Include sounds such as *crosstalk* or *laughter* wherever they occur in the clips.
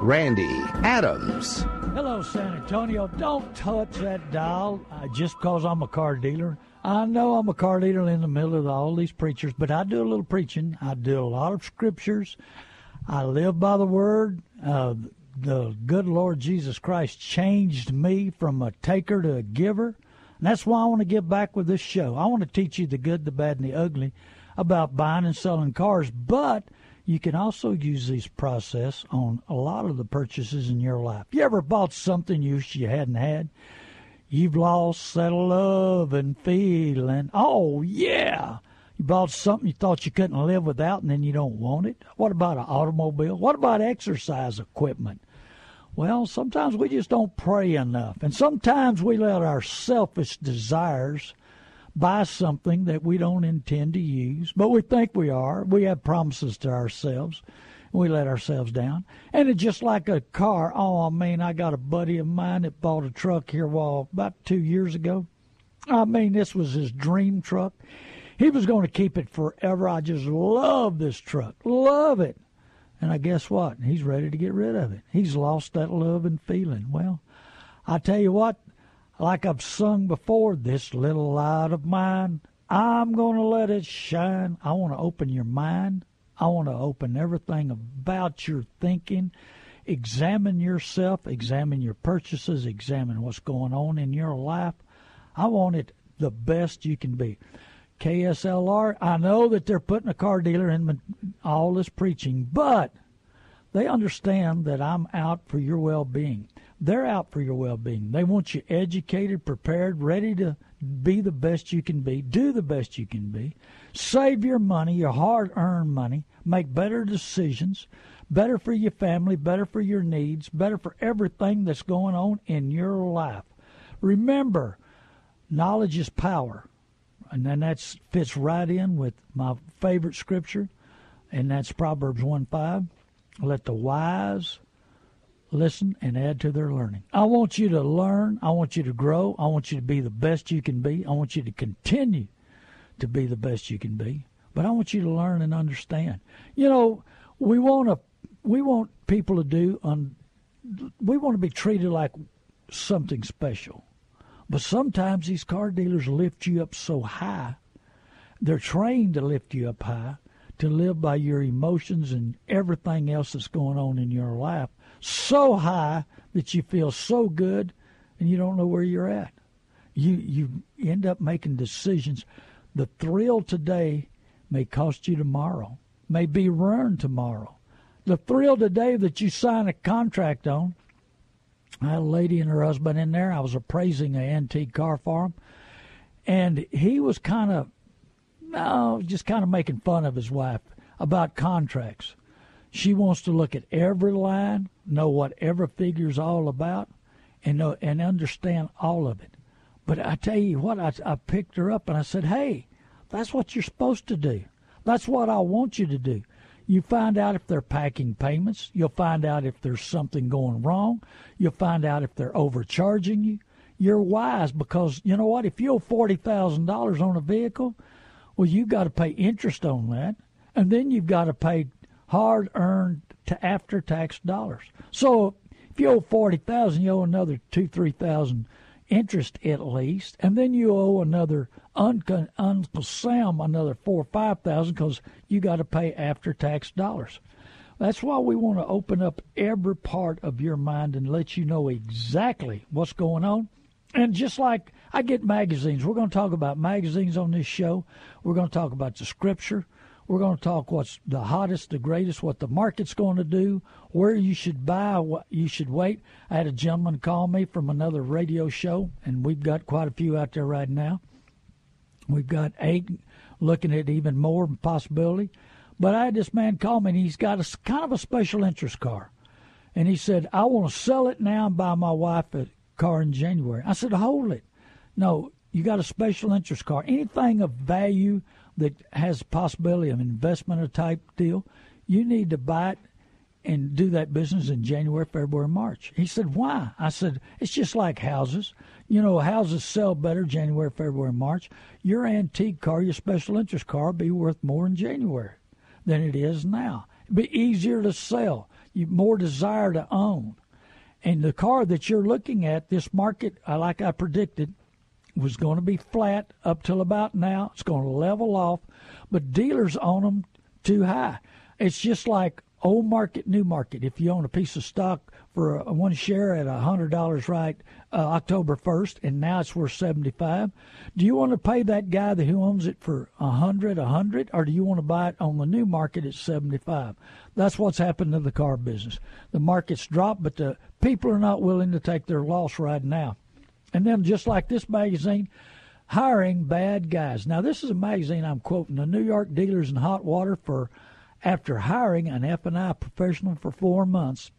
Randy Adams. Hello, San Antonio. Don't touch that dial uh, just because I'm a car dealer. I know I'm a car dealer in the middle of all these preachers, but I do a little preaching. I do a lot of scriptures. I live by the word. Uh, the good Lord Jesus Christ changed me from a taker to a giver. And that's why I want to give back with this show. I want to teach you the good, the bad, and the ugly about buying and selling cars, but you can also use this process on a lot of the purchases in your life. You ever bought something you wish you hadn't had? You've lost that love and feeling. Oh, yeah. You bought something you thought you couldn't live without and then you don't want it. What about an automobile? What about exercise equipment? Well, sometimes we just don't pray enough. And sometimes we let our selfish desires buy something that we don't intend to use, but we think we are. We have promises to ourselves. We let ourselves down. And it's just like a car. Oh, I mean, I got a buddy of mine that bought a truck here well, about two years ago. I mean, this was his dream truck. He was going to keep it forever. I just love this truck. Love it. And I guess what? He's ready to get rid of it. He's lost that love and feeling. Well, I tell you what, like I've sung before, this little light of mine, I'm going to let it shine. I want to open your mind. I want to open everything about your thinking. Examine yourself, examine your purchases, examine what's going on in your life. I want it the best you can be. KSLR, I know that they're putting a car dealer in all this preaching, but they understand that I'm out for your well being. They're out for your well being. They want you educated, prepared, ready to be the best you can be, do the best you can be, save your money, your hard earned money, make better decisions, better for your family, better for your needs, better for everything that's going on in your life. Remember, knowledge is power. And then that fits right in with my favorite scripture, and that's Proverbs 1 5. Let the wise listen, and add to their learning. I want you to learn. I want you to grow. I want you to be the best you can be. I want you to continue to be the best you can be. But I want you to learn and understand. You know, we want to, we want people to do on, we want to be treated like something special. But sometimes these car dealers lift you up so high. They're trained to lift you up high, to live by your emotions and everything else that's going on in your life so high that you feel so good and you don't know where you're at. You you end up making decisions. The thrill today may cost you tomorrow, may be ruined tomorrow. The thrill today that you sign a contract on. I had a lady and her husband in there. I was appraising an antique car for him, and he was kind of, oh, no, just kind of making fun of his wife about contracts. She wants to look at every line, know what every figure's all about, and know and understand all of it. But I tell you what, I, I picked her up and I said, "Hey, that's what you're supposed to do. That's what I want you to do. You find out if they're packing payments. You'll find out if there's something going wrong. You'll find out if they're overcharging you. You're wise because you know what? If you owe forty thousand dollars on a vehicle, well, you've got to pay interest on that, and then you've got to pay hard earned to after tax dollars. So if you owe forty thousand, you owe another two three thousand interest at least, and then you owe another Uncle, Uncle Sam another four or five thousand because you got to pay after tax dollars. That's why we want to open up every part of your mind and let you know exactly what's going on. And just like I get magazines, we're going to talk about magazines on this show. We're going to talk about the scripture. We're going to talk what's the hottest, the greatest, what the market's going to do, where you should buy, what you should wait. I had a gentleman call me from another radio show, and we've got quite a few out there right now. We've got eight looking at even more possibility. But I had this man call me, and he's got a kind of a special interest car. And he said, I want to sell it now and buy my wife a car in January. I said, hold it. No, you got a special interest car. Anything of value that has possibility of investment or type deal, you need to buy it and do that business in January, February, March. He said, Why? I said, It's just like houses. You know, houses sell better January, February, March. Your antique car, your special interest car, be worth more in January than it is now. It'll be easier to sell, you more desire to own. And the car that you're looking at, this market, like I predicted, was going to be flat up till about now. It's going to level off, but dealers own them too high. It's just like old market, new market. If you own a piece of stock for a, one share at a hundred dollars right uh, October first, and now it's worth seventy five, do you want to pay that guy that who owns it for a hundred, a hundred, or do you want to buy it on the new market at seventy five? That's what's happened to the car business. The market's dropped, but the people are not willing to take their loss right now. And then just like this magazine, hiring bad guys. Now this is a magazine I'm quoting. The New York dealers in hot water for after hiring an F&I professional for four months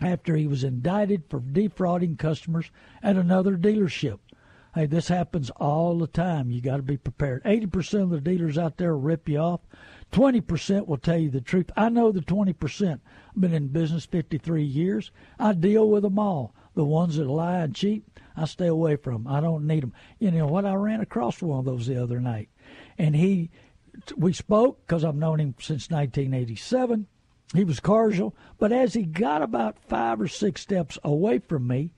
after he was indicted for defrauding customers at another dealership. Hey, this happens all the time. You got to be prepared. 80% of the dealers out there will rip you off. 20% will tell you the truth. I know the 20%. I've been in business 53 years. I deal with them all. The ones that lie and cheat, I stay away from. I don't need them. You know what? I ran across one of those the other night, and he we spoke because I've known him since 1987. He was cordial, but as he got about five or six steps away from me,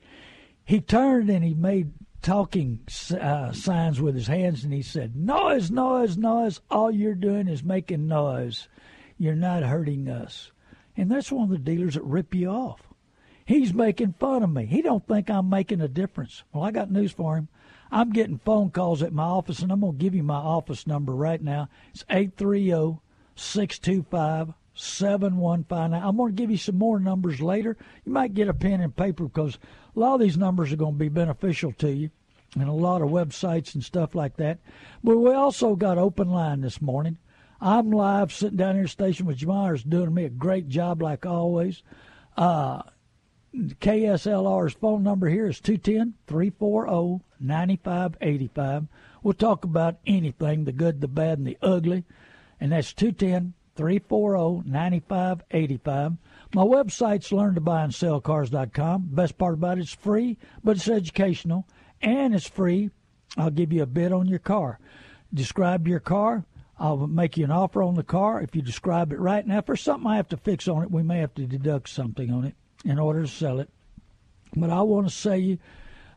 he turned and he made talking uh, signs with his hands and he said, Noise, noise, noise. All you're doing is making noise. You're not hurting us. And that's one of the dealers that rip you off. He's making fun of me. He don't think I'm making a difference. Well, I got news for him. I'm getting phone calls at my office, and I'm going to give you my office number right now. It's 830 625 7159. I'm going to give you some more numbers later. You might get a pen and paper because a lot of these numbers are going to be beneficial to you and a lot of websites and stuff like that. But we also got open line this morning. I'm live sitting down here station with Jamar's doing me a great job like always. Uh, KSLR's phone number here is 210 340 9585. We'll talk about anything the good, the bad, and the ugly. And that's 210 340 9585. My website's learntobuyandSellCars.com. Best part about it, it's free, but it's educational and it's free. I'll give you a bid on your car. Describe your car. I'll make you an offer on the car if you describe it right. Now, if there's something I have to fix on it, we may have to deduct something on it in order to sell it. But I want to say,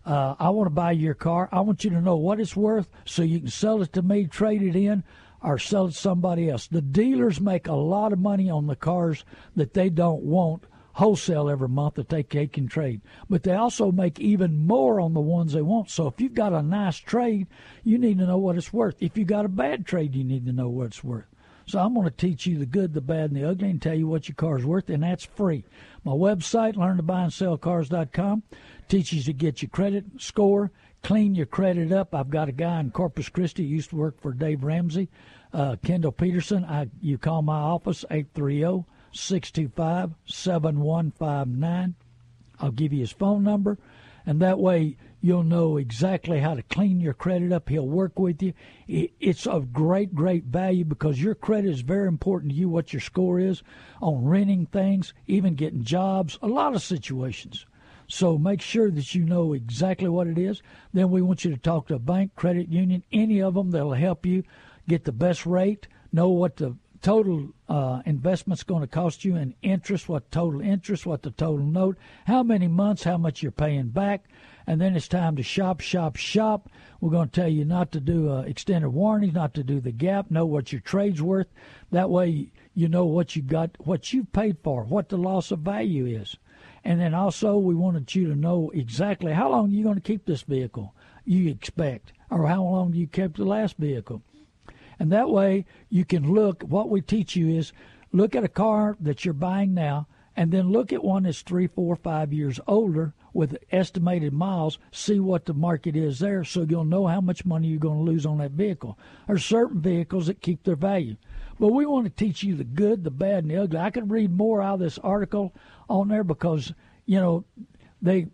uh, I want to buy your car. I want you to know what it's worth so you can sell it to me, trade it in, or sell it to somebody else. The dealers make a lot of money on the cars that they don't want wholesale every month that they can trade. But they also make even more on the ones they want. So if you've got a nice trade, you need to know what it's worth. If you've got a bad trade, you need to know what it's worth. So I'm going to teach you the good, the bad, and the ugly and tell you what your car's worth, and that's free. My website, learntobuyandSellCars.com, teaches you to get your credit score, clean your credit up. I've got a guy in Corpus Christi used to work for Dave Ramsey, uh, Kendall Peterson. I, you call my office, 830 625 7159. I'll give you his phone number, and that way You'll know exactly how to clean your credit up. He'll work with you. It's of great, great value because your credit is very important to you, what your score is on renting things, even getting jobs, a lot of situations. So make sure that you know exactly what it is. Then we want you to talk to a bank, credit union, any of them that'll help you get the best rate, know what the total uh, investment's going to cost you in interest, what total interest, what the total note, how many months, how much you're paying back, and then it's time to shop, shop, shop. We're going to tell you not to do uh, extended warranties, not to do the gap, know what your trade's worth. That way you know what you got, what you've paid for, what the loss of value is. And then also we wanted you to know exactly how long you're going to keep this vehicle you expect, or how long you kept the last vehicle. And that way you can look, what we teach you is look at a car that you're buying now and then look at one that's three, four, five years older with estimated miles, see what the market is there so you'll know how much money you're going to lose on that vehicle. There are certain vehicles that keep their value. But we want to teach you the good, the bad, and the ugly. I could read more out of this article on there because you know they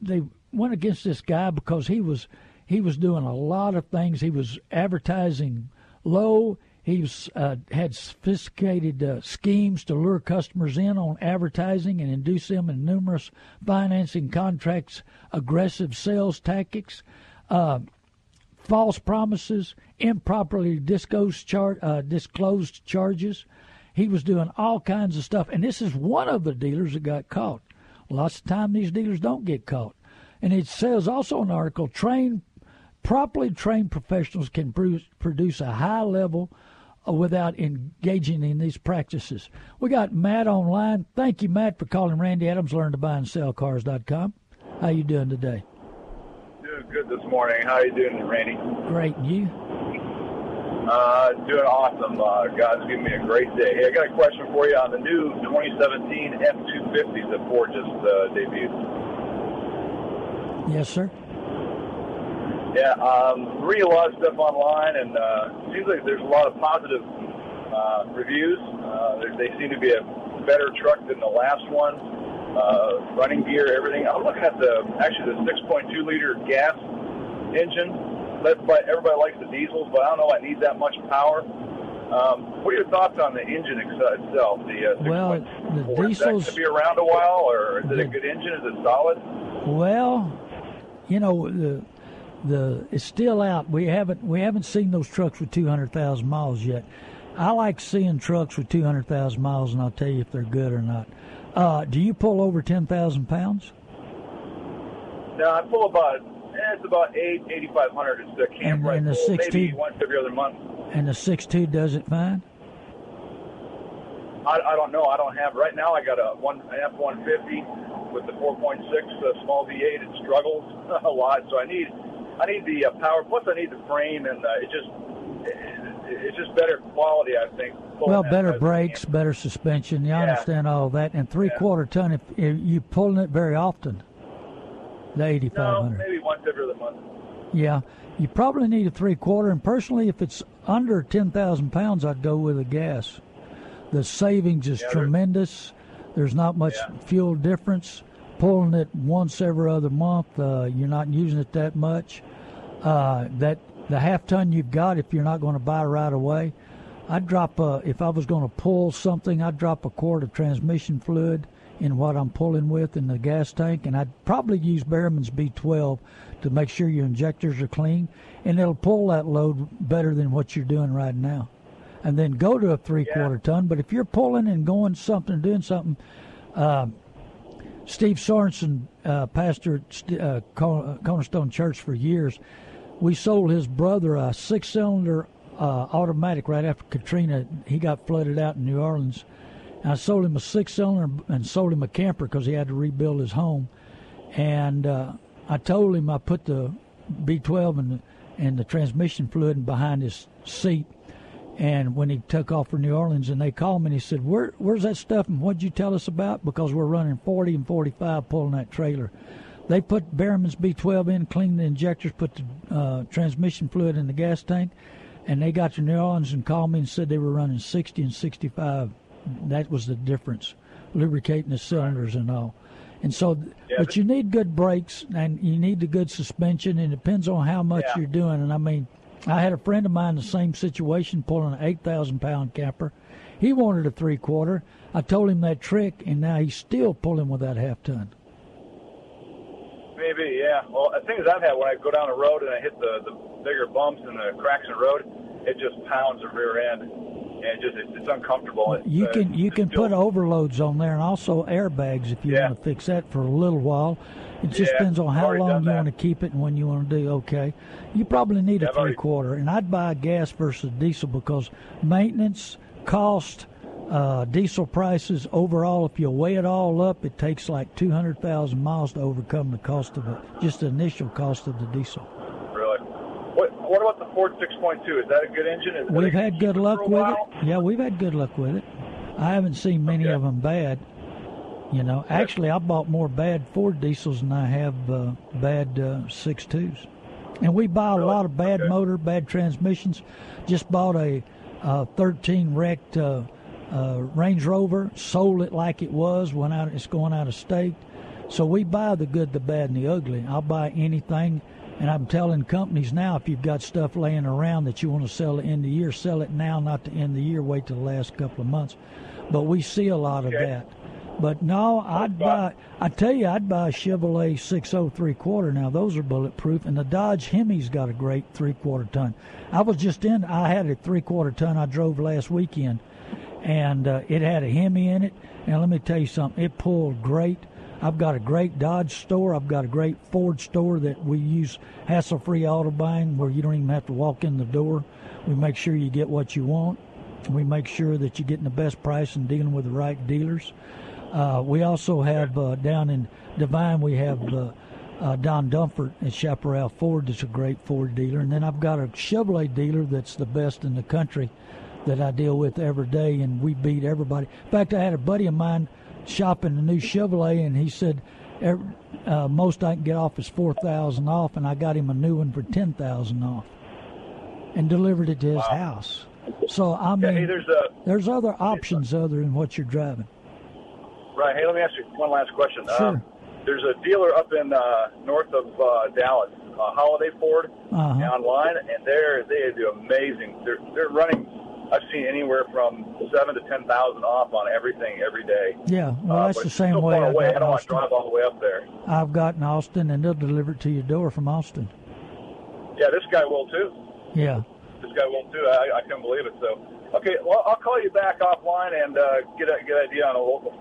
they went against this guy because he was he was doing a lot of things. He was advertising low. He was, uh, had sophisticated uh, schemes to lure customers in on advertising and induce them in numerous financing contracts, aggressive sales tactics, uh, false promises, improperly disclosed, char- uh, disclosed charges. He was doing all kinds of stuff, and this is one of the dealers that got caught. Lots of time these dealers don't get caught. And it says also in the article, trained, properly trained professionals can produce a high level without engaging in these practices. We got Matt online. Thank you, Matt, for calling Randy Adams. Learn to buy and sell cars.com. How you doing today? Doing good this morning. How you doing, Randy? Great. And you? Uh, doing awesome. Uh, God's giving me a great day. Hey, I got a question for you on the new 2017 F-250s that Ford just uh, debuted. Yes, sir. Yeah, um, reading a lot of stuff online, and uh, seems like there's a lot of positive uh, reviews. Uh, they seem to be a better truck than the last one. Uh, running gear, everything. I'm looking at the actually the 6.2 liter gas engine. But everybody likes the diesels, but I don't know I need that much power. Um, what are your thoughts on the engine itself? The uh, well, the diesels to be around a while, or is it a good engine? Is it solid? Well, you know the the it's still out. We haven't we haven't seen those trucks with 200,000 miles yet. I like seeing trucks with 200,000 miles, and I'll tell you if they're good or not. Uh, do you pull over 10,000 pounds? No, I pull about eh, it's about eight eighty five hundred. It's the camp and, and the six maybe once every other month. And the six two does it fine. I, I don't know. I don't have right now. I got a one F one fifty with the 4.6 uh, small V8. It struggles *laughs* a lot, so I need I need the uh, power. Plus, I need the frame, and uh, it just it, it's just better quality, I think. Well, better brakes, better suspension. You yeah. understand all that, and three yeah. quarter ton. If, if you pulling it very often, the 8500. No, maybe once every month. Yeah, you probably need a three quarter. And personally, if it's under 10,000 pounds, I'd go with a gas. The savings is yeah, tremendous. There's not much fuel difference pulling it once every other month. Uh, you're not using it that much. Uh, that the half ton you've got, if you're not going to buy right away, I'd drop a, if I was going to pull something, I'd drop a quart of transmission fluid in what I'm pulling with in the gas tank, and I'd probably use Berryman's B12 to make sure your injectors are clean, and it'll pull that load better than what you're doing right now. And then go to a three quarter yeah. ton. But if you're pulling and going something, doing something, uh, Steve Sorensen, uh, pastor at uh, Cornerstone Church for years, we sold his brother a six cylinder uh, automatic right after Katrina. He got flooded out in New Orleans. And I sold him a six cylinder and sold him a camper because he had to rebuild his home. And uh, I told him I put the B12 and and the transmission fluid behind his seat and when he took off for New Orleans, and they called me and he said, Where, "Where's that stuff? And what'd you tell us about? Because we're running 40 and 45 pulling that trailer." They put Berryman's B12 in, cleaned the injectors, put the uh, transmission fluid in the gas tank, and they got to New Orleans and called me and said they were running 60 and 65. That was the difference, lubricating the cylinders and all. And so, yeah, but you need good brakes and you need the good suspension, and it depends on how much yeah. you're doing. And I mean, I had a friend of mine in the same situation pulling an 8,000 pound camper. He wanted a three quarter. I told him that trick, and now he's still pulling with that half ton. Maybe, yeah. Well, the things I've had when I go down the road and I hit the, the bigger bumps and the cracks in the road, it just pounds the rear end. And it just it's, it's uncomfortable. It's, you can uh, you can put overloads on there and also airbags if you yeah. want to fix that for a little while. It just yeah, depends on how long you want to keep it and when you want to do. Okay, you probably need yeah, a three quarter, and I'd buy gas versus diesel because maintenance cost. Uh, diesel prices overall, if you weigh it all up, it takes like 200,000 miles to overcome the cost of it, just the initial cost of the diesel. Really? What, what about the Ford 6.2? Is that a good engine? Is we've had good luck with it. Yeah, we've had good luck with it. I haven't seen many okay. of them bad. You know, actually, I bought more bad Ford diesels than I have uh, bad uh, six twos, and we buy a lot of bad okay. motor, bad transmissions. Just bought a uh, 13 wrecked uh, uh, Range Rover, sold it like it was when out, it's going out of state. So we buy the good, the bad, and the ugly. I'll buy anything. And I'm telling companies now, if you've got stuff laying around that you want to sell at the end of the year, sell it now, not to end of the year. Wait till the last couple of months. But we see a lot of that. But no, I'd buy. I tell you, I'd buy a Chevrolet 60 three quarter. Now those are bulletproof, and the Dodge Hemi's got a great three quarter ton. I was just in. I had a three quarter ton I drove last weekend, and uh, it had a Hemi in it. And let me tell you something, it pulled great. I've got a great Dodge store. I've got a great Ford store that we use hassle-free auto buying, where you don't even have to walk in the door. We make sure you get what you want. We make sure that you're getting the best price and dealing with the right dealers. Uh, we also have uh, down in Devine, we have uh, uh, Don Dunford at Chaparral Ford. That's a great Ford dealer. And then I've got a Chevrolet dealer that's the best in the country that I deal with every day, and we beat everybody. In fact, I had a buddy of mine shopping a new Chevrolet, and he said every, uh, most I can get off is four thousand off, and I got him a new one for ten thousand off, and delivered it to his house. So I Yeah, mean, hey, there's a there's other options other than what you're driving. Right. Hey, let me ask you one last question. Sure. Um, there's a dealer up in uh, north of uh, Dallas, uh, Holiday Ford, Uh-huh. online, and they're they do amazing. They're they're running. I've seen anywhere from seven to ten thousand off on everything every day. Yeah, well, Uh, that's the same way far away. got I don't want to drive all the way up there. I've got in Austin, and they'll deliver it to your door from Austin. Yeah, this guy will too. Yeah, This guy will too. I, I can't believe it. So, okay, well, I'll call you back offline and uh, get a get an idea on a local.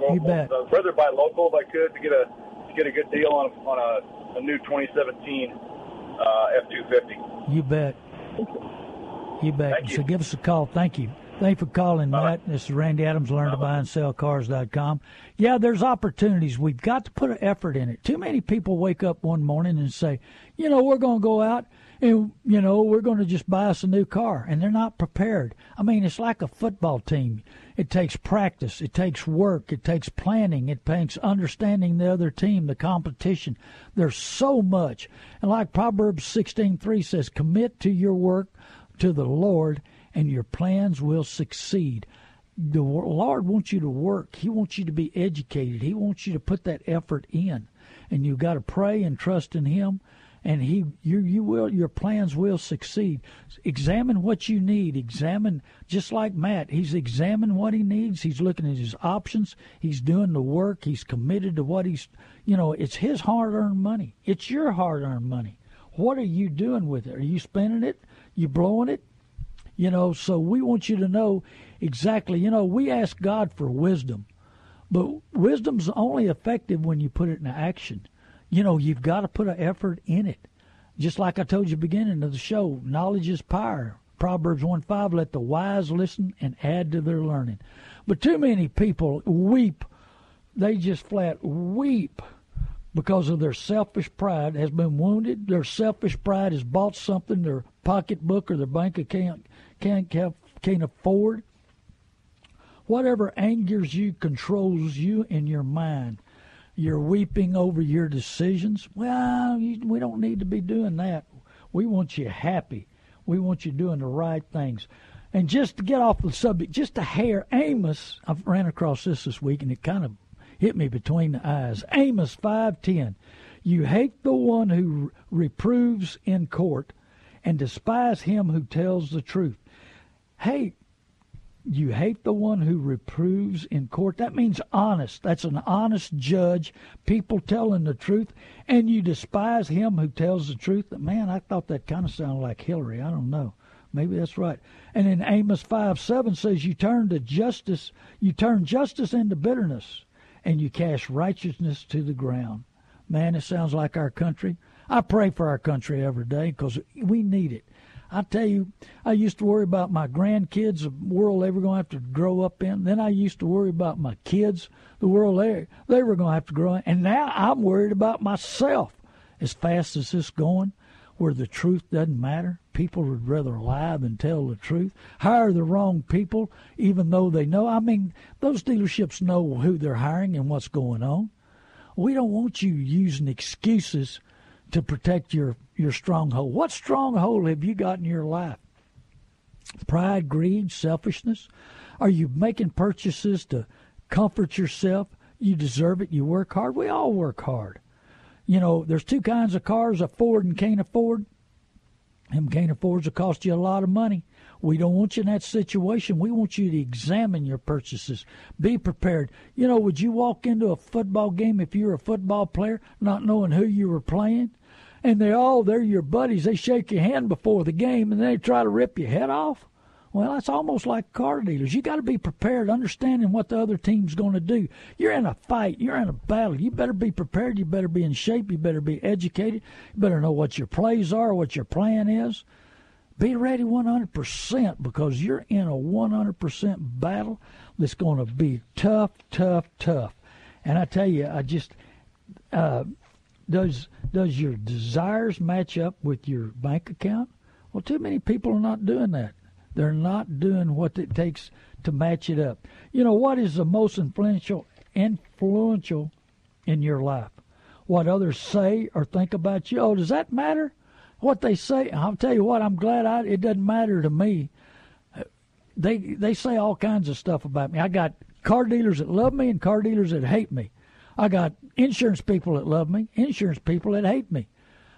Local You bet. Uh, rather buy local if I could to get a to get a good deal on on a, a new 2017 uh, F250. you bet. You bet. Thank so you. give us a call. Thank you. Thank you for calling. Matt. This is Randy Adams, learn to buy and sell cars.com. Yeah, there's opportunities. We've got to put an effort in it. Too many people wake up one morning and say, you know, we're going to go out and, you know, we're going to just buy us a new car. And they're not prepared. I mean, it's like a football team. It takes practice. It takes work. It takes planning. It takes understanding the other team, the competition. There's so much. And like Proverbs 16:3 says, commit to your work to the Lord and your plans will succeed. The Lord wants you to work. He wants you to be educated. He wants you to put that effort in. And you've got to pray and trust in him and he you you will your plans will succeed. Examine what you need. Examine just like Matt. He's examining what he needs. He's looking at his options. He's doing the work. He's committed to what he's you know, it's his hard earned money. It's your hard earned money. What are you doing with it? Are you spending it? You blowing it? You know, so we want you to know exactly, you know, we ask God for wisdom. But wisdom's only effective when you put it into action. You know, you've got to put an effort in it. Just like I told you beginning of the show, knowledge is power. Proverbs 1 5, let the wise listen and add to their learning. But too many people weep. They just flat weep because of their selfish pride has been wounded. Their selfish pride has bought something their pocketbook or their bank account can't, can't, can't afford. Whatever angers you controls you in your mind. You're weeping over your decisions. Well, you, we don't need to be doing that. We want you happy. We want you doing the right things. And just to get off the subject, just a hair, Amos, I ran across this this week and it kind of hit me between the eyes. Amos 5:10. You hate the one who reproves in court and despise him who tells the truth. Hate you hate the one who reproves in court. That means honest. That's an honest judge, people telling the truth, and you despise him who tells the truth. Man, I thought that kind of sounded like Hillary. I don't know. Maybe that's right. And then Amos 5 7 says, You turn to justice, you turn justice into bitterness, and you cast righteousness to the ground. Man, it sounds like our country. I pray for our country every day because we need it. I tell you, I used to worry about my grandkids, the world they were going to have to grow up in. Then I used to worry about my kids, the world they they were going to have to grow in. And now I'm worried about myself. As fast as this going, where the truth doesn't matter, people would rather lie than tell the truth. Hire the wrong people, even though they know. I mean, those dealerships know who they're hiring and what's going on. We don't want you using excuses to protect your your stronghold. What stronghold have you got in your life? Pride, greed, selfishness? Are you making purchases to comfort yourself? You deserve it. You work hard. We all work hard. You know, there's two kinds of cars afford and can't afford. Them can't afford will cost you a lot of money. We don't want you in that situation. We want you to examine your purchases. Be prepared. You know, would you walk into a football game if you were a football player, not knowing who you were playing? And they all, they're your buddies. They shake your hand before the game and they try to rip your head off. Well, that's almost like car dealers. You got to be prepared, understanding what the other team's going to do. You're in a fight. You're in a battle. You better be prepared. You better be in shape. You better be educated. You better know what your plays are, what your plan is. Be ready 100% because you're in a 100% battle that's going to be tough, tough, tough. And I tell you, I just uh, does does your desires match up with your bank account? Well, too many people are not doing that. They're not doing what it takes to match it up. You know what is the most influential influential in your life? What others say or think about you? Oh, does that matter? what they say. I'll tell you what. I'm glad I. It doesn't matter to me. They they say all kinds of stuff about me. I got car dealers that love me and car dealers that hate me. I got insurance people that love me, insurance people that hate me.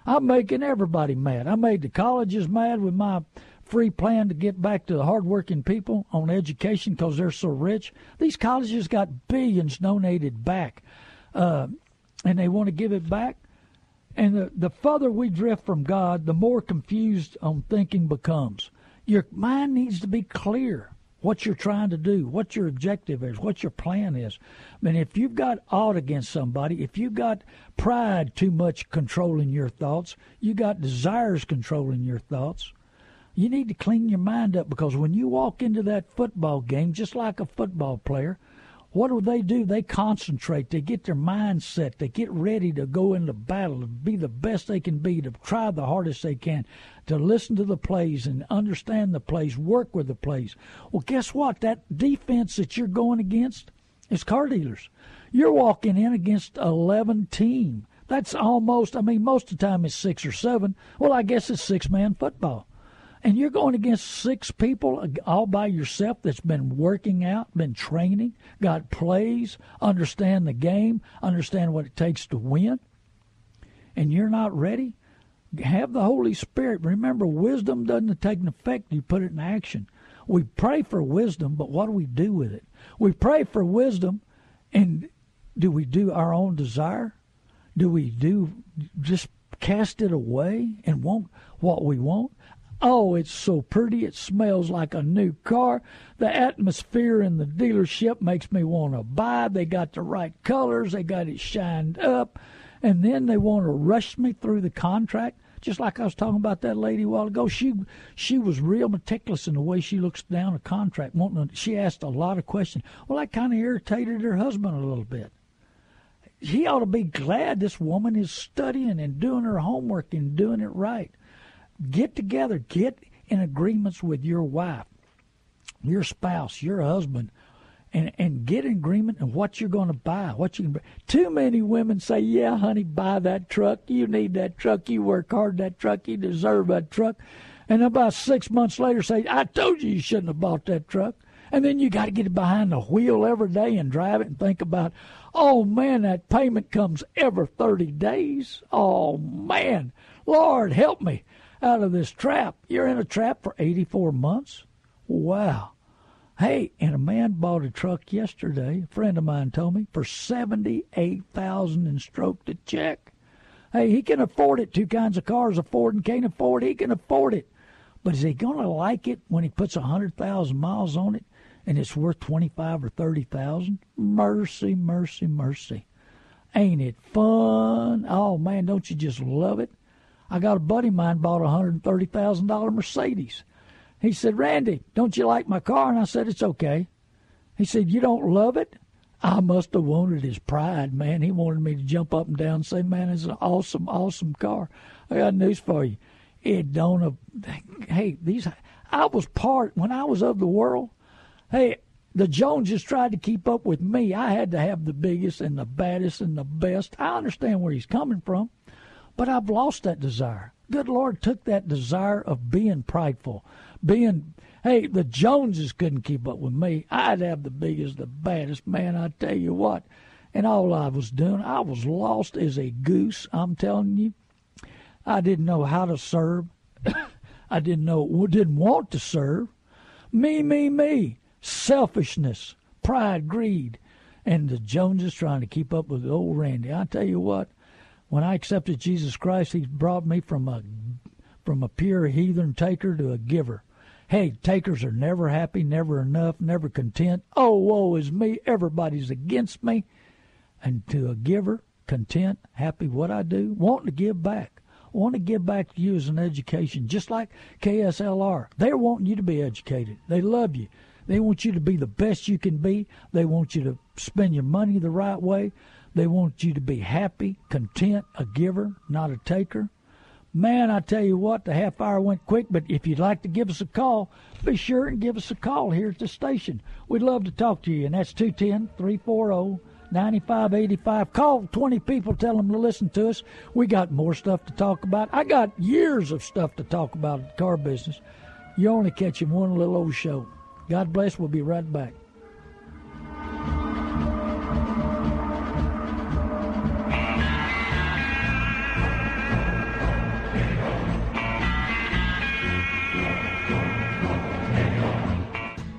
I'm making everybody mad. I made the colleges mad with my free plan to get back to the hardworking people on education because they're so rich. These colleges got billions donated back, uh, and they want to give it back. And the, the further we drift from God, the more confused on thinking becomes. Your mind needs to be clear what you're trying to do, what your objective is, what your plan is. I mean, if you've got ought against somebody, if you've got pride too much controlling your thoughts, you got desires controlling your thoughts, you need to clean your mind up because when you walk into that football game, just like a football player, what do they do? They concentrate. They get their mind set. They get ready to go into battle, to be the best they can be, to try the hardest they can, to listen to the plays and understand the plays, work with the plays. Well, guess what? That defense that you're going against is car dealers. You're walking in against 11 team. That's almost, I mean, most of the time it's six or seven. Well, I guess it's six man football and you're going against six people all by yourself that's been working out, been training, got plays, understand the game, understand what it takes to win, and you're not ready, have the Holy Spirit. Remember, wisdom doesn't take an effect, you put it in action. We pray for wisdom, but what do we do with it? We pray for wisdom, and do we do our own desire? Do we do just cast it away and want what we want? Oh, it's so pretty. It smells like a new car. The atmosphere in the dealership makes me want to buy. They got the right colors. They got it shined up. And then they want to rush me through the contract. Just like I was talking about that lady a while ago. She she was real meticulous in the way she looks down a contract. Wanting to, she asked a lot of questions. Well, that kind of irritated her husband a little bit. He ought to be glad this woman is studying and doing her homework and doing it right. Get together, get in agreements with your wife, your spouse, your husband, and and get in agreement on what you're going to buy. What you can. Buy. Too many women say, "Yeah, honey, buy that truck. You need that truck. You work hard that truck. You deserve that truck." And about six months later, say, "I told you you shouldn't have bought that truck." And then you got to get it behind the wheel every day and drive it and think about, oh man, that payment comes every 30 days. Oh man, Lord help me out of this trap. You're in a trap for 84 months? Wow. Hey, and a man bought a truck yesterday, a friend of mine told me, for 78000 and stroked a check. Hey, he can afford it. Two kinds of cars afford and can't afford. He can afford it. But is he going to like it when he puts a 100,000 miles on it and it's worth 25 or 30,000? Mercy, mercy, mercy. Ain't it fun? Oh man, don't you just love it? I got a buddy of mine bought a hundred and thirty thousand dollar Mercedes. He said, Randy, don't you like my car? And I said, It's okay. He said, You don't love it? I must have wanted his pride, man. He wanted me to jump up and down and say, Man, it's an awesome, awesome car. I got news for you. It don't hey, these I was part when I was of the world, hey, the Joneses tried to keep up with me. I had to have the biggest and the baddest and the best. I understand where he's coming from. But I've lost that desire. good Lord took that desire of being prideful, being hey, the Joneses couldn't keep up with me. I'd have the biggest, the baddest man. I tell you what, and all I was doing, I was lost as a goose. I'm telling you, I didn't know how to serve. *coughs* I didn't know, didn't want to serve. Me, me, me. Selfishness, pride, greed, and the Joneses trying to keep up with old Randy. I tell you what, when I accepted Jesus Christ, He brought me from a from a pure heathen taker to a giver. Hey, takers are never happy, never enough, never content. Oh, woe is me. Everybody's against me. And to a giver, content, happy what I do, wanting to give back. Want to give back to you as an education, just like KSLR. They're wanting you to be educated. They love you. They want you to be the best you can be. They want you to spend your money the right way. They want you to be happy, content, a giver, not a taker. Man, I tell you what, the half hour went quick, but if you'd like to give us a call, be sure and give us a call here at the station. We'd love to talk to you, and that's 210 340 9585. Call 20 people, tell them to listen to us. We got more stuff to talk about. I got years of stuff to talk about in the car business. You only catch in one little old show. God bless. We'll be right back.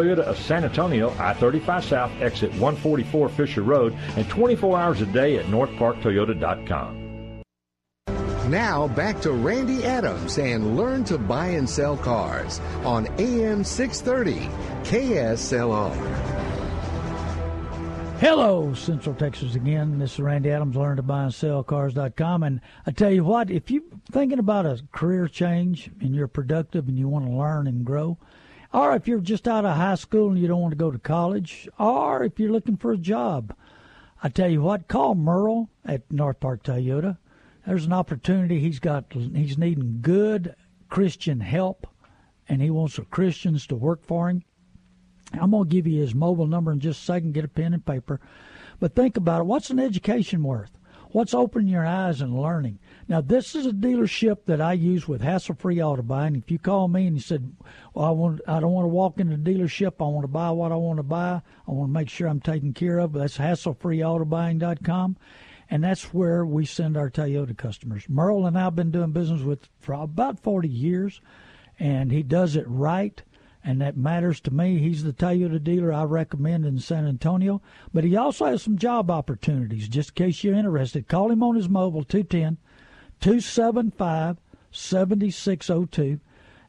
of San Antonio, I-35 South, exit 144 Fisher Road, and 24 hours a day at northparktoyota.com. Now back to Randy Adams and learn to buy and sell cars on AM 630 KSLR. Hello, Central Texas again. This is Randy Adams, learn to buy and sell cars.com. And I tell you what, if you're thinking about a career change and you're productive and you want to learn and grow, or if you're just out of high school and you don't want to go to college, or if you're looking for a job, I tell you what, call Merle at North Park Toyota. There's an opportunity. He's got he's needing good Christian help, and he wants the Christians to work for him. I'm to give you his mobile number in just a second. Get a pen and paper. But think about it. What's an education worth? What's opening your eyes and learning? Now, this is a dealership that I use with hassle-free auto buying. If you call me and you said, "Well, I want, I don't want to walk into the dealership. I want to buy what I want to buy. I want to make sure I'm taken care of," that's hassle-freeautobuying.com, and that's where we send our Toyota customers. Merle and I've been doing business with for about 40 years, and he does it right and that matters to me. He's the Toyota dealer I recommend in San Antonio, but he also has some job opportunities. Just in case you're interested, call him on his mobile 210 275 7602.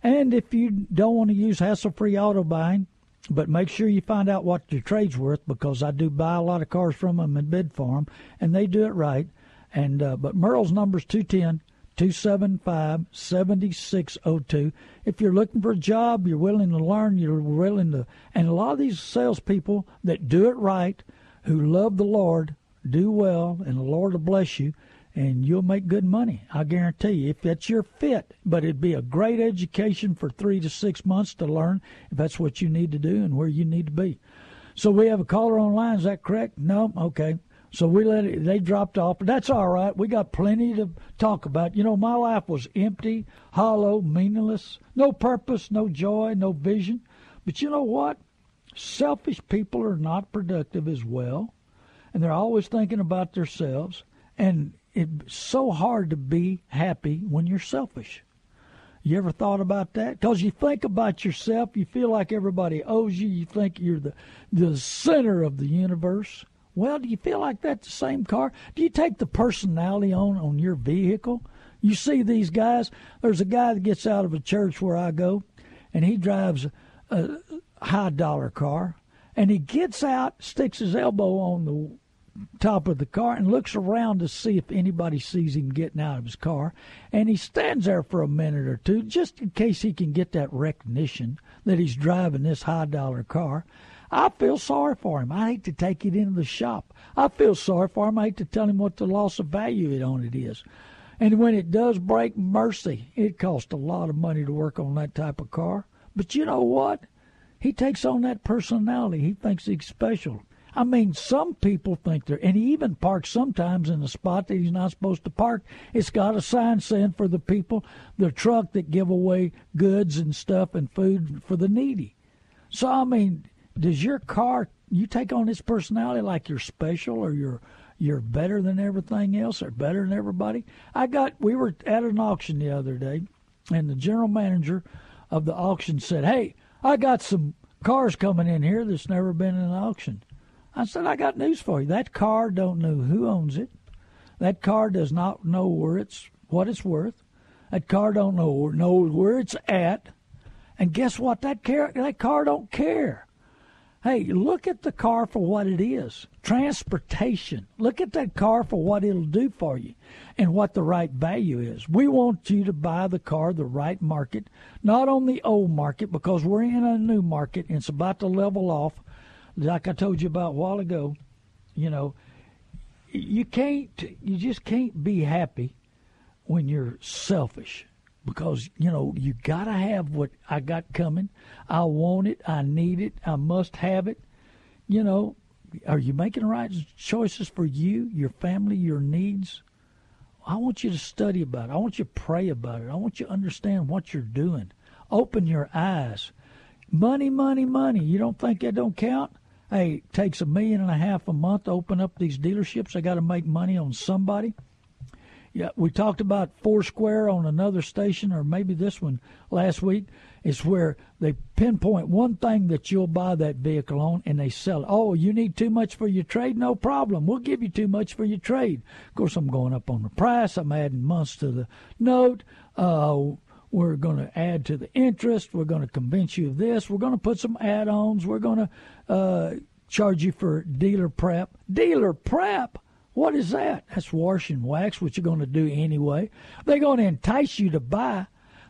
And if you don't want to use hassle free auto buying, but make sure you find out what your trade's worth because I do buy a lot of cars from them and bid for them, and they do it right. And uh, but Merle's number's 210 275 7602. If you're looking for a job, you're willing to learn, you're willing to. And a lot of these salespeople that do it right, who love the Lord, do well, and the Lord will bless you, and you'll make good money. I guarantee you, if that's your fit. But it'd be a great education for three to six months to learn if that's what you need to do and where you need to be. So we have a caller online. Is that correct? No. Okay. So we let it, they dropped off, that's all right. We got plenty to talk about. You know, my life was empty, hollow, meaningless, no purpose, no joy, no vision. But you know what? Selfish people are not productive as well, and they're always thinking about themselves. And it's so hard to be happy when you're selfish. You ever thought about that? Because you think about yourself, you feel like everybody owes you, you think you're the, the center of the universe. Well, do you feel like that's the same car? Do you take the personality on on your vehicle? You see these guys. There's a guy that gets out of a church where I go, and he drives a high dollar car, and he gets out, sticks his elbow on the top of the car and looks around to see if anybody sees him getting out of his car. And he stands there for a minute or two just in case he can get that recognition that he's driving this high dollar car. I feel sorry for him. I hate to take it into the shop. I feel sorry for him. I hate to tell him what the loss of value it on it is. And when it does break, mercy, it costs a lot of money to work on that type of car. But you know what? He takes on that personality. He thinks he's special. I mean, some people think they're, and he even parks sometimes in a spot that he's not supposed to park. It's got a sign saying for the people, the truck that give away goods and stuff and food for the needy. So, I mean, does your car, you take on this personality like you're special or you're, you're better than everything else or better than everybody? I got, we were at an auction the other day, and the general manager of the auction said, Hey, I got some cars coming in here that's never been in an auction. I said, I got news for you. That car don't know who owns it. That car does not know where it's what it's worth. That car don't know know where it's at. And guess what? That car that car don't care. Hey, look at the car for what it is. Transportation. Look at that car for what it'll do for you and what the right value is. We want you to buy the car the right market, not on the old market because we're in a new market and it's about to level off like I told you about a while ago, you know, you can't, you just can't be happy when you're selfish because, you know, you got to have what I got coming. I want it. I need it. I must have it. You know, are you making the right choices for you, your family, your needs? I want you to study about it. I want you to pray about it. I want you to understand what you're doing. Open your eyes. Money, money, money. You don't think that don't count? Hey, it takes a million and a half a month to open up these dealerships. I got to make money on somebody. Yeah, we talked about Foursquare on another station, or maybe this one last week. It's where they pinpoint one thing that you'll buy that vehicle on, and they sell it. Oh, you need too much for your trade? No problem. We'll give you too much for your trade. Of course, I'm going up on the price. I'm adding months to the note. Uh, we're going to add to the interest. We're going to convince you of this. We're going to put some add-ons. We're going to uh, charge you for dealer prep. Dealer prep? What is that? That's wash and wax, which you're going to do anyway. They're going to entice you to buy.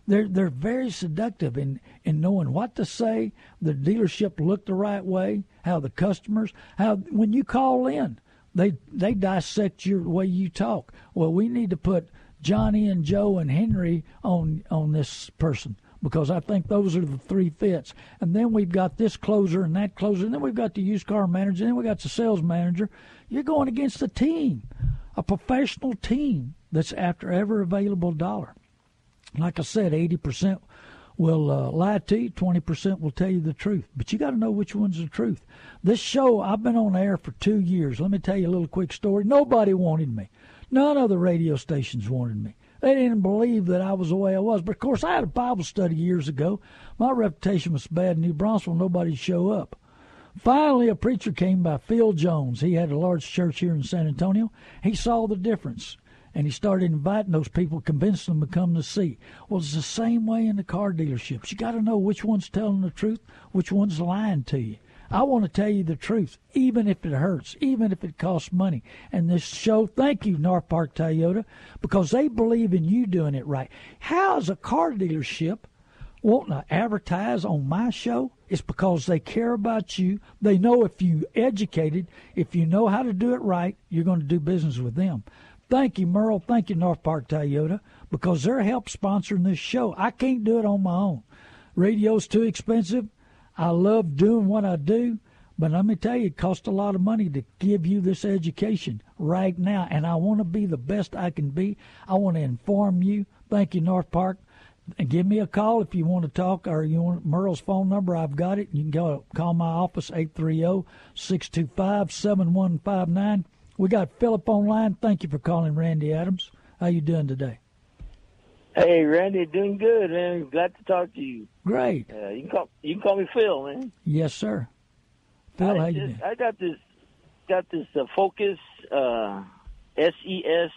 They're they're very seductive in in knowing what to say. The dealership looked the right way. How the customers how when you call in, they they dissect your way you talk. Well, we need to put Johnny and Joe and Henry on on this person because I think those are the three fits. And then we've got this closer and that closer, and then we've got the used car manager, and then we got the sales manager. You're going against a team, a professional team that's after every available dollar. Like I said, 80% will uh, lie to you, 20% will tell you the truth. But you got to know which one's the truth. This show, I've been on air for two years. Let me tell you a little quick story. Nobody wanted me. None of the radio stations wanted me. They didn't believe that I was the way I was. But of course, I had a Bible study years ago. My reputation was bad in New Braunfels. Nobody'd show up. Finally, a preacher came by Phil Jones. He had a large church here in San Antonio. He saw the difference and he started inviting those people, convincing them to come to see. Well, it's the same way in the car dealerships. You got to know which one's telling the truth, which one's lying to you. I want to tell you the truth, even if it hurts, even if it costs money. And this show, thank you, North Park Toyota, because they believe in you doing it right. How is a car dealership wanting to advertise on my show? It's because they care about you. They know if you educated, if you know how to do it right, you're going to do business with them. Thank you, Merle. Thank you, North Park Toyota, because they're help sponsoring this show. I can't do it on my own. Radio's too expensive. I love doing what I do, but let me tell you, it costs a lot of money to give you this education right now, and I want to be the best I can be. I want to inform you. Thank you, North Park. And give me a call if you want to talk or you want Merle's phone number. I've got it. You can go call my office 830-625-7159. We got Philip online. Thank you for calling Randy Adams. How you doing today? Hey, Randy, doing good, man. Glad to talk to you. Great. Uh, you can call you can call me Phil, man. Yes, sir. Phil, I, how you just? I got this got this uh, Focus uh, SES.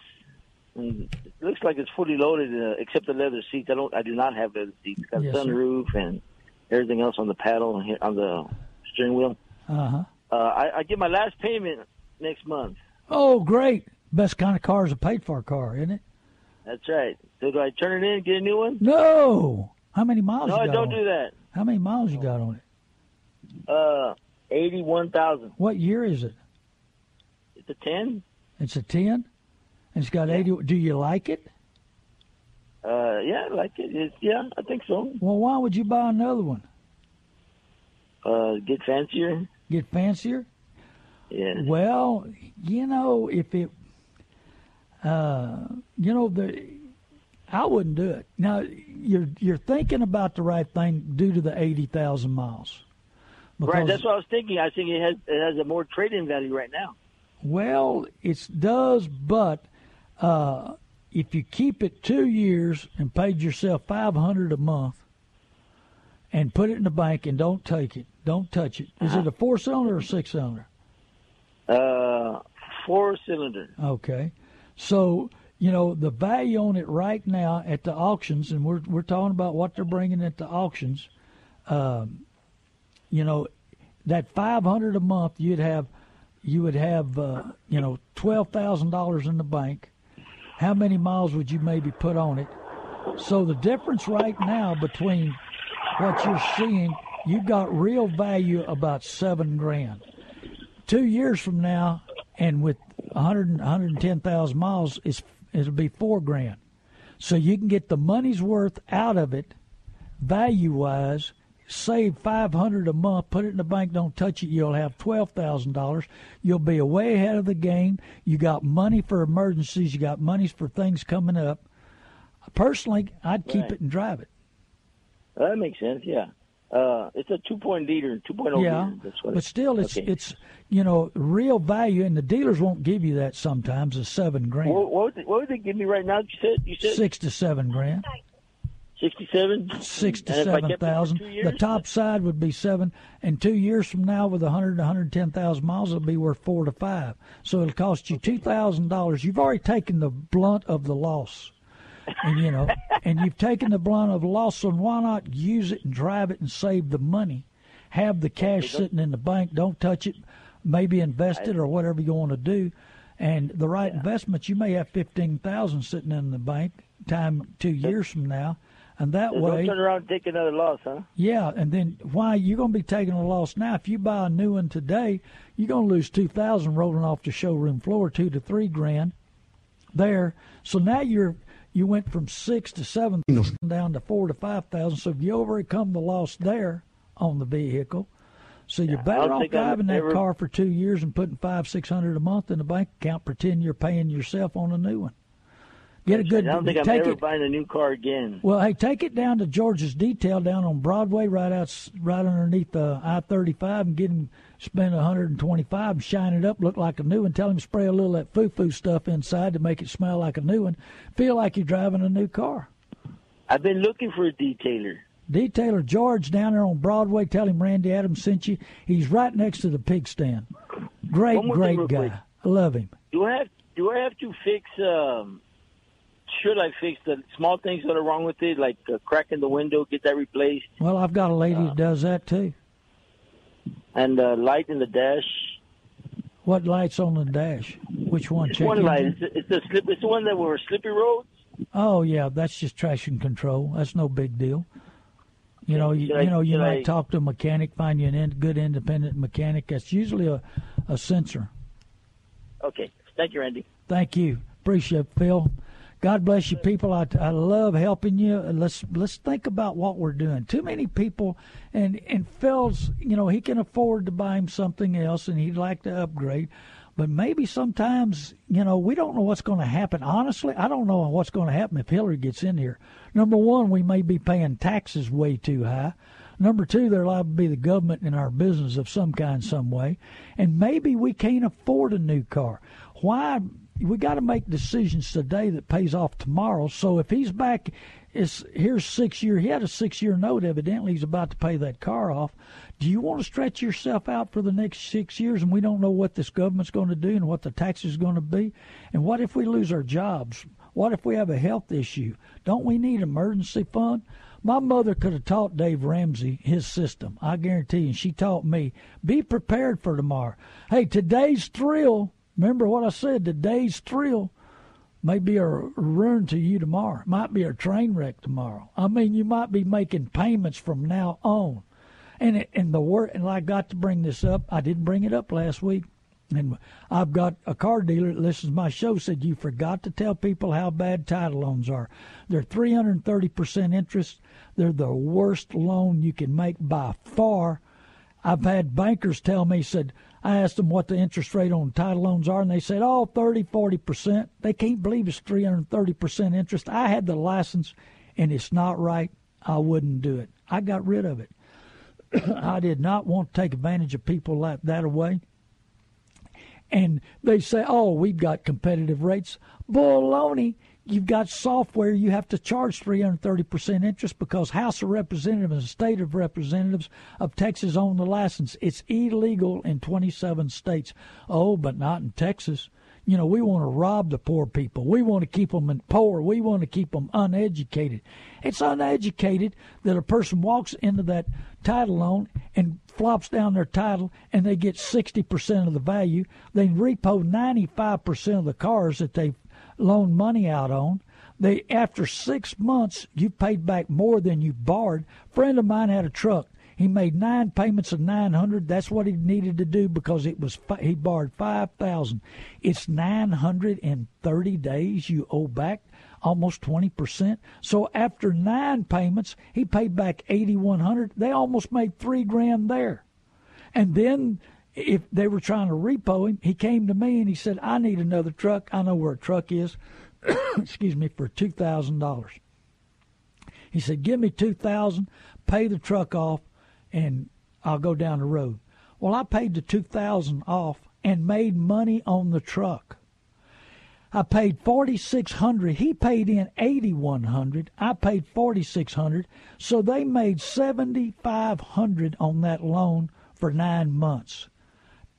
And it looks like it's fully loaded, uh, except the leather seats. I don't. I do not have leather seats. It's got Yes, sir. sunroof and everything else on the paddle and on the steering wheel. Uh huh. Uh, I, I get my last payment next month. Oh, great. Best kind of car is a paid for car, isn't it? That's right. So do I turn it in and get a new one? No. How many miles No, you I got don't on do that. How many miles you got on it? Uh, eighty-one thousand. What year is it? It's a ten. It's a 10? And it's got 80. Do you like it? Uh, yeah, I like it. It's, yeah, I think so. Well, why would you buy another one? Uh, get fancier. Get fancier? Yeah. Well, you know, if it, uh, you know, the, I wouldn't do it. Now, you're you're thinking about the right thing due to the eighty thousand miles. right. That's what I was thinking. I think it has it has a more trade-in value right now. Well, it does, but uh, if you keep it two years and paid yourself five hundred a month, and put it in the bank and don't take it, don't touch it. Is it a four cylinder or six cylinder? Uh, four cylinder. Okay, so you know the value on it right now at the auctions, and we're we're talking about what they're bringing at the auctions. Um, you know, that five hundred a month, you'd have, you would have, uh, you know, twelve thousand dollars in the bank. How many miles would you maybe put on it? So the difference right now between what you're seeing, you've got real value about seven grand. Two years from now, and with 100, 110,000 miles, is it'll be four grand. So you can get the money's worth out of it, value wise. Save five hundred a month, put it in the bank, don't touch it. You'll have twelve thousand dollars. You'll be way ahead of the game. You got money for emergencies. You got monies for things coming up. Personally, I'd keep Right. it and drive it. That makes sense. Yeah. Uh, it's a two-point liter, two point yeah, liter. That's what but still, it's okay. it's you know real value, and the dealers won't give you that sometimes. A seven grand, What, what, would they, what would they give me right now? You said you said six to seven grand. sixty-seven. six to And if I seven kept it for thousand. two The top side would be seven, and two years from now, with a hundred to hundred ten thousand miles, it'll be worth four to five. So it'll cost you two thousand dollars. You've already taken the blunt of the loss, and you know, *laughs* and you've taken the blunt of loss. So why not use it and drive it and save the money? Have the cash sitting in the bank. Don't touch it. Maybe invest it or whatever you want to do. And the right investments you may have fifteen thousand sitting in the bank. Time two years from now, and that So way, Don't turn around and take another loss, huh? yeah, and then why you're going to be taking a loss now? If you buy a new one today, you're going to lose two thousand rolling off the showroom floor, two to three grand there. So now you're you went from six to seven thousand down to four to five thousand. So if you overcome the loss there on the vehicle, so you're I better don't off driving that ever- car for two years and putting five six hundred a month in the bank account, pretend you're paying yourself on a new one. Get a good I don't think I'm take ever it. buying a new car again. Well, hey, take it down to George's Detail down on Broadway, right out, right underneath uh, the I-35, and get him spend 125 and shine it up, look like a new one. Tell him to spray a little of that foo-foo stuff inside to make it smell like a new one. Feel like you're driving a new car. I've been looking for a detailer. Detailer George down there on Broadway. Tell him Randy Adams sent you. He's right next to the pig stand. Great, great guy. quick. I love him. Do I have do I have to fix? Um, should I fix the small things that are wrong with it, like uh, cracking the window, get that replaced, Well, I've got a lady that does that too. And uh, light in the dash? What lights on the dash? Which one? It's Check one light. It's, it's the slip. It's the one that were slippery roads. Oh yeah, that's just traction control. That's no big deal. You know, you, I- you know, you might I- talk to a mechanic, find you an in, good independent mechanic. That's usually a, a sensor. Okay. Thank you, Randy. Thank you, appreciate it, Phil. God bless you, people. I, I love helping you. Let's let's think about what we're doing. Too many people, and and Phil's, you know, he can afford to buy him something else, and he'd like to upgrade. But maybe sometimes, you know, we don't know what's going to happen. Honestly, I don't know what's going to happen if Hillary gets in here. Number one, we may be paying taxes way too high. Number two, they're liable to be the government in our business of some kind, some way. And maybe we can't afford a new car. Why? We got to make decisions today that pays off tomorrow. So if he's back, is here's six year. He had a six year note. Evidently, he's about to pay that car off. Do you want to stretch yourself out for the next six years and we don't know what this government's going to do and what the taxes is going to be? And what if we lose our jobs? What if we have a health issue? Don't we need emergency fund? My mother could have taught Dave Ramsey his system. I guarantee you. And she taught me, be prepared for tomorrow. Hey, today's thrill, remember what I said, today's thrill may be a ruin to you tomorrow. Might be a train wreck tomorrow. I mean, you might be making payments from now on. And it, and the word and I got to bring this up. I didn't bring it up last week. And I've got a car dealer that listens to my show said you forgot to tell people how bad title loans are. They're 330% interest. They're the worst loan you can make by far. I've had bankers tell me said I asked them what the interest rate on title loans are and they said oh 30 40%. They can't believe it's 330% interest. I had the license and it's not right. I wouldn't do it. I got rid of it. *clears throat* I did not want to take advantage of people like that away. And they say, oh, we've got competitive rates. Baloney. You've got software you have to charge 330% interest because House of Representatives and State of Representatives of Texas own the license. It's illegal in 27 states. Oh, but not in Texas. You know, we want to rob the poor people. We want to keep them poor. We want to keep them uneducated. It's uneducated that a person walks into that title loan and flops down their title and they get 60% of the value. They repo 95% of the cars that they loaned money out on. They after 6 months you've paid back more than you borrowed. Friend of mine had a truck. He made nine payments of 900. That's what he needed to do because it was he borrowed 5,000. It's 930 days you owe back almost 20%. So after nine payments, he paid back 8100 They almost made three grand there. And then if they were trying to repo him, he came to me and he said, I need another truck. I know where a truck is. *coughs* Excuse me, for $2,000. He said, give me 2000 pay the truck off, and I'll go down the road. Well, I paid the 2000 off and made money on the truck. I paid forty six hundred. He paid in eighty one hundred. I paid forty six hundred. So they made seventy five hundred on that loan for nine months.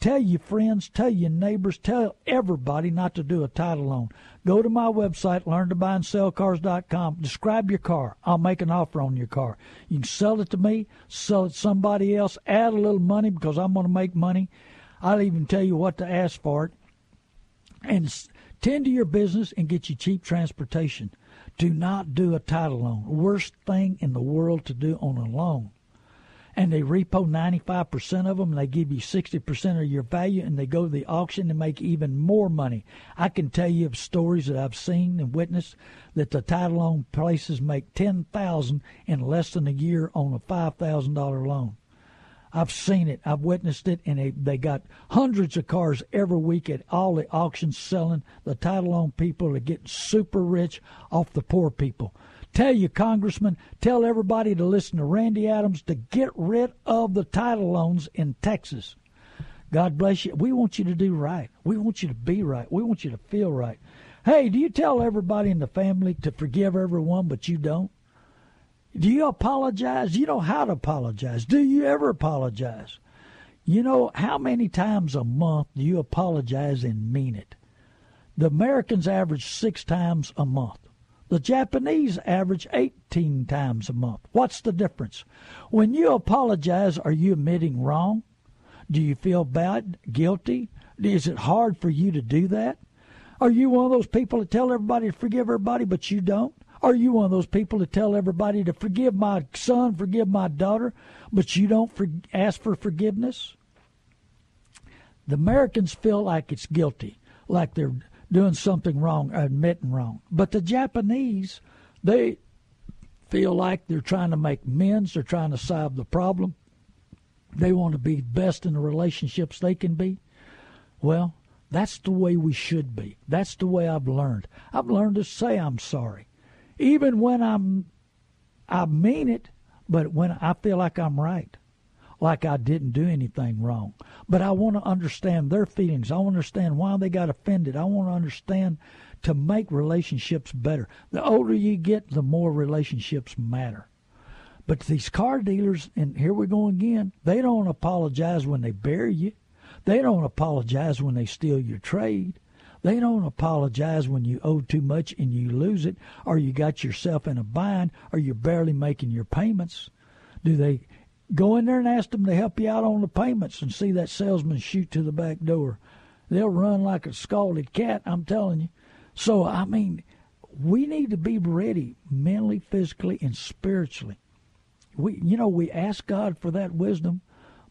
Tell your friends, tell your neighbors, tell everybody not to do a title loan. Go to my website, learntobuyandSellCars.com. Describe your car. I'll make an offer on your car. You can sell it to me, sell it to somebody else, add a little money because I'm going to make money. I'll even tell you what to ask for it. And Tend to your business and get you cheap transportation. Do not do a title loan. Worst thing in the world to do on a loan. And they repo 95% of them, and they give you 60% of your value, and they go to the auction and make even more money. I can tell you of stories that I've seen and witnessed that the title loan places make 10000 in less than a year on a $5,000 loan. I've seen it. I've witnessed it, and they, they got hundreds of cars every week at all the auctions selling. The title loan people are getting super rich off the poor people. Tell you, Congressman, tell everybody to listen to Randy Adams to get rid of the title loans in Texas. God bless you. We want you to do right. We want you to be right. We want you to feel right. Hey, do you tell everybody in the family to forgive everyone, but you don't? Do you apologize? You know how to apologize. Do you ever apologize? You know how many times a month do you apologize and mean it? The Americans average six times a month. The Japanese average 18 times a month. What's the difference? When you apologize, are you admitting wrong? Do you feel bad, guilty? Is it hard for you to do that? Are you one of those people that tell everybody to forgive everybody, but you don't? Are you one of those people that tell everybody to forgive my son, forgive my daughter, but you don't for, ask for forgiveness? The Americans feel like it's guilty, like they're doing something wrong, admitting wrong. But the Japanese, they feel like they're trying to make amends, they're trying to solve the problem. They want to be best in the relationships they can be. Well, that's the way we should be. That's the way I've learned. I've learned to say I'm sorry even when I'm I mean it, but when I feel like I'm right, like I didn't do anything wrong. But I want to understand their feelings. I want to understand why they got offended. I want to understand to make relationships better. The older you get, the more relationships matter. But these car dealers, and here we go again, they don't apologize when they bury you. They don't apologize when they steal your trade. They don't apologize when you owe too much and you lose it, or you got yourself in a bind, or you're barely making your payments. Do they go in there and ask them to help you out on the payments and see that salesman shoot to the back door? They'll run like a scalded cat, I'm telling you. So, I mean, we need to be ready mentally, physically, and spiritually. We, you know, we ask God for that wisdom,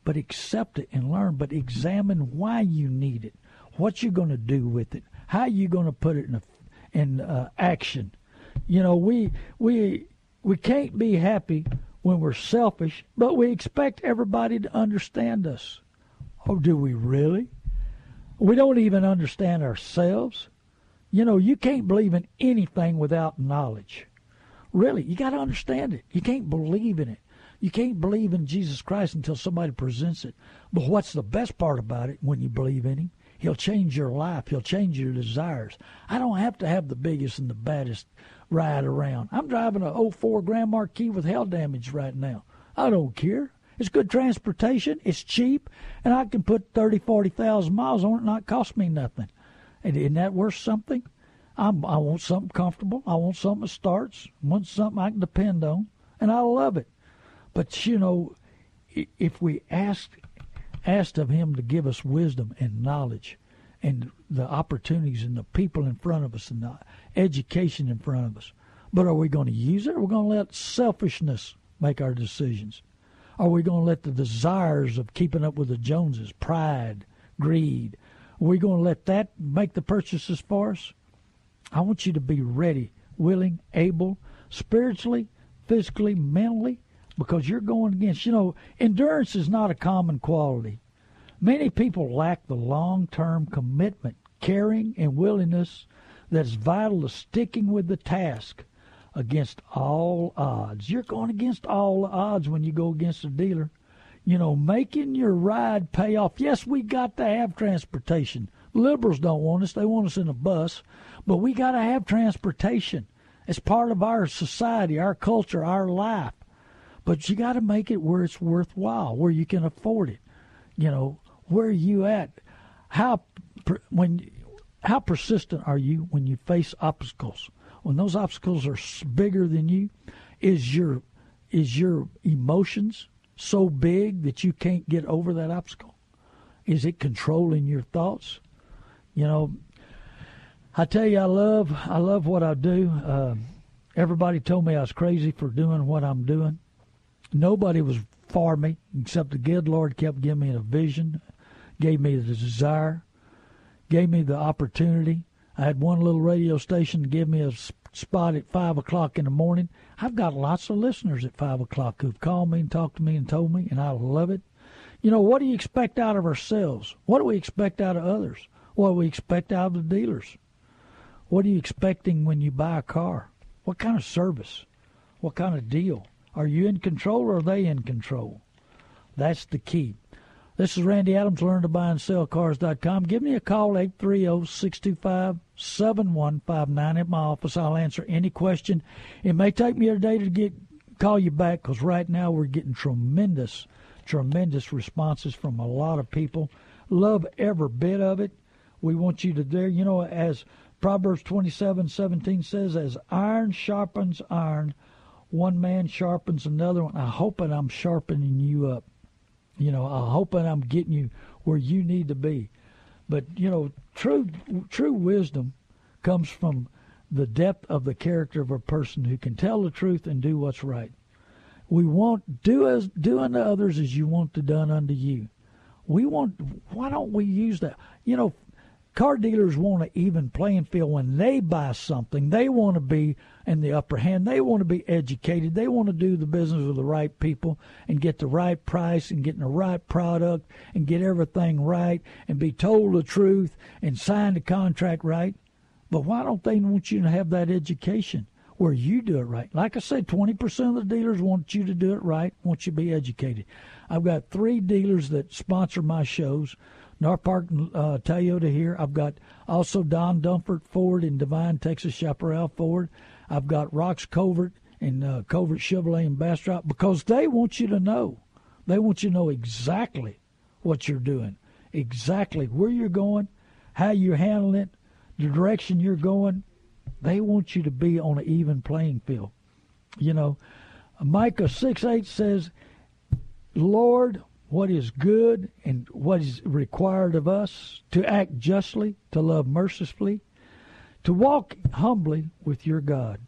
but accept it and learn. But examine why you need it, what you're going to do with it, how you're going to put it in a, in uh, action. You know, we we we can't be happy when we're selfish, but we expect everybody to understand us. Oh, do we really? We don't even understand ourselves. You know, you can't believe in anything without knowledge. Really, you got to understand it. You can't believe in it. You can't believe in Jesus Christ until somebody presents it. But what's the best part about it when you believe in Him? He'll change your life. He'll change your desires. I don't have to have the biggest and the baddest ride around. I'm driving a 04 Grand Marquis with hell damage right now. I don't care. It's good transportation. It's cheap, and I can put thirty, forty thousand miles on it, and not cost me nothing. And isn't that worth something? I'm, I want something comfortable. I want something that starts. I want something I can depend on, and I love it. But you know, if we asked asked of Him to give us wisdom and knowledge, and the opportunities and the people in front of us and the education in front of us, but are we going to use it? Or are we going to let selfishness make our decisions? Are we going to let the desires of keeping up with the Joneses, pride, greed, are we going to let that make the purchases for us? I want you to be ready, willing, able, spiritually, physically, mentally, because you're going against, you know, endurance is not a common quality. Many people lack the long term commitment, caring, and willingness that's vital to sticking with the task against all odds. You're going against all odds when you go against a dealer you know, making your ride pay off. Yes, we got to have transportation. Liberals don't want us, they want us in a bus, but we got to have transportation. It's part of our society, our culture, our life. But you got to make it where it's worthwhile, where you can afford it. You know, where are you at? How when how persistent are you when you face obstacles? When those obstacles are bigger than you, is your is your emotions so big that you can't get over that obstacle? Is it controlling your thoughts? You know, I tell you, I love I love what I do. Uh, everybody told me I was crazy for doing what I'm doing. Nobody was for me except the good Lord kept giving me a vision, gave me the desire, gave me the opportunity. I had one little radio station give me a spot at five o'clock in the morning. I've got lots of listeners at five o'clock who've called me and talked to me and told me, and I love it. You know, what do you expect out of ourselves? What do we expect out of others? What do we expect out of the dealers? What are you expecting when you buy a car? What kind of service? What kind of deal? Are you in control or are they in control? That's the key. This is Randy Adams, learn to buy and sell cars.com. Give me a call, 830 625 7159 at my office. I'll answer any question. It may take me a day to get call you back because right now we're getting tremendous, tremendous responses from a lot of people. Love every bit of it. We want you to there, you know, as Proverbs 27 17 says, as iron sharpens iron, one man sharpens another one. I hope that I'm sharpening you up. You know, I'm hoping I'm getting you where you need to be. But you know, true true wisdom comes from the depth of the character of a person who can tell the truth and do what's right. We want do as do unto others as you want to done unto you. We want why don't we use that? You know, car dealers want an even playing field when they buy something. They want to be in the upper hand. They want to be educated. They want to do the business with the right people and get the right price and getting the right product and get everything right and be told the truth and sign the contract right. But why don't they want you to have that education? where you do it right. Like I said, 20% of the dealers want you to do it right, want you to be educated. I've got three dealers that sponsor my shows. North Park uh, Toyota here. I've got also Don Dunford Ford in Devine, Texas, Chaparral Ford. I've got Rox Covert and uh, Covert Chevrolet and Bastrop because they want you to know. They want you to know exactly what you're doing, exactly where you're going, how you're handling it, the direction you're going. They want you to be on an even playing field. You know, Micah 6 8 says, Lord, what is good and what is required of us to act justly, to love mercifully, to walk humbly with your God.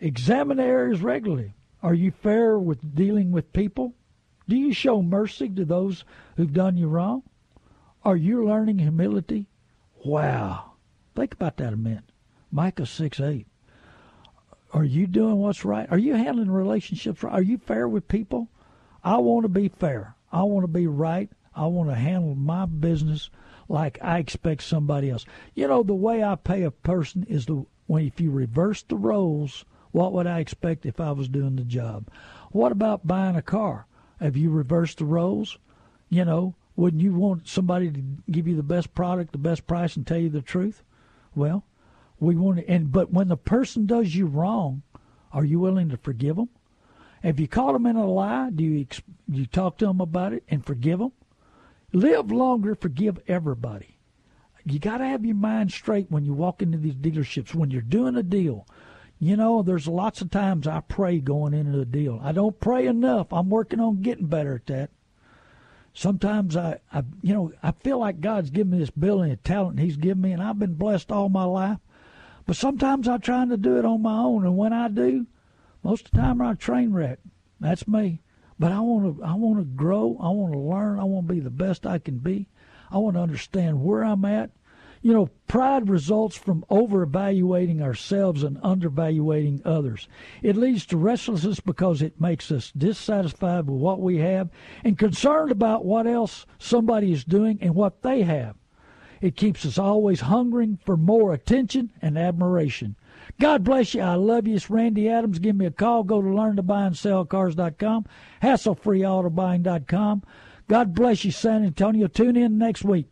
Examine areas regularly. Are you fair with dealing with people? Do you show mercy to those who've done you wrong? Are you learning humility? Wow. Think about that a minute. Micah 6 8. Are you doing what's right? Are you handling relationships right? Are you fair with people? I want to be fair. I want to be right. I want to handle my business like I expect somebody else. You know, the way I pay a person is the when if you reverse the roles, what would I expect if I was doing the job? What about buying a car? Have you reversed the roles? You know, wouldn't you want somebody to give you the best product, the best price, and tell you the truth? Well, we want to, and but when the person does you wrong, are you willing to forgive them? Have you caught them in a lie? Do you you talk to them about it and forgive them? Live longer, forgive everybody. You got to have your mind straight when you walk into these dealerships. When you're doing a deal, you know, there's lots of times I pray going into a deal. I don't pray enough. I'm working on getting better at that. Sometimes I, I, you know, I feel like God's given me this ability and talent He's given me, and I've been blessed all my life. But sometimes I'm trying to do it on my own, and when I do, most of the time I'm a train wreck. That's me. But I want to, I want to grow. I want to learn. I want to be the best I can be. I want to understand where I'm at you know, pride results from over evaluating ourselves and undervaluating others. It leads to restlessness because it makes us dissatisfied with what we have and concerned about what else somebody is doing and what they have. It keeps us always hungering for more attention and admiration. God bless you. I love you. It's Randy Adams. Give me a call. Go to learntobuyandSellCars.com, hasslefreeautobuying.com. God bless you, San Antonio. Tune in next week.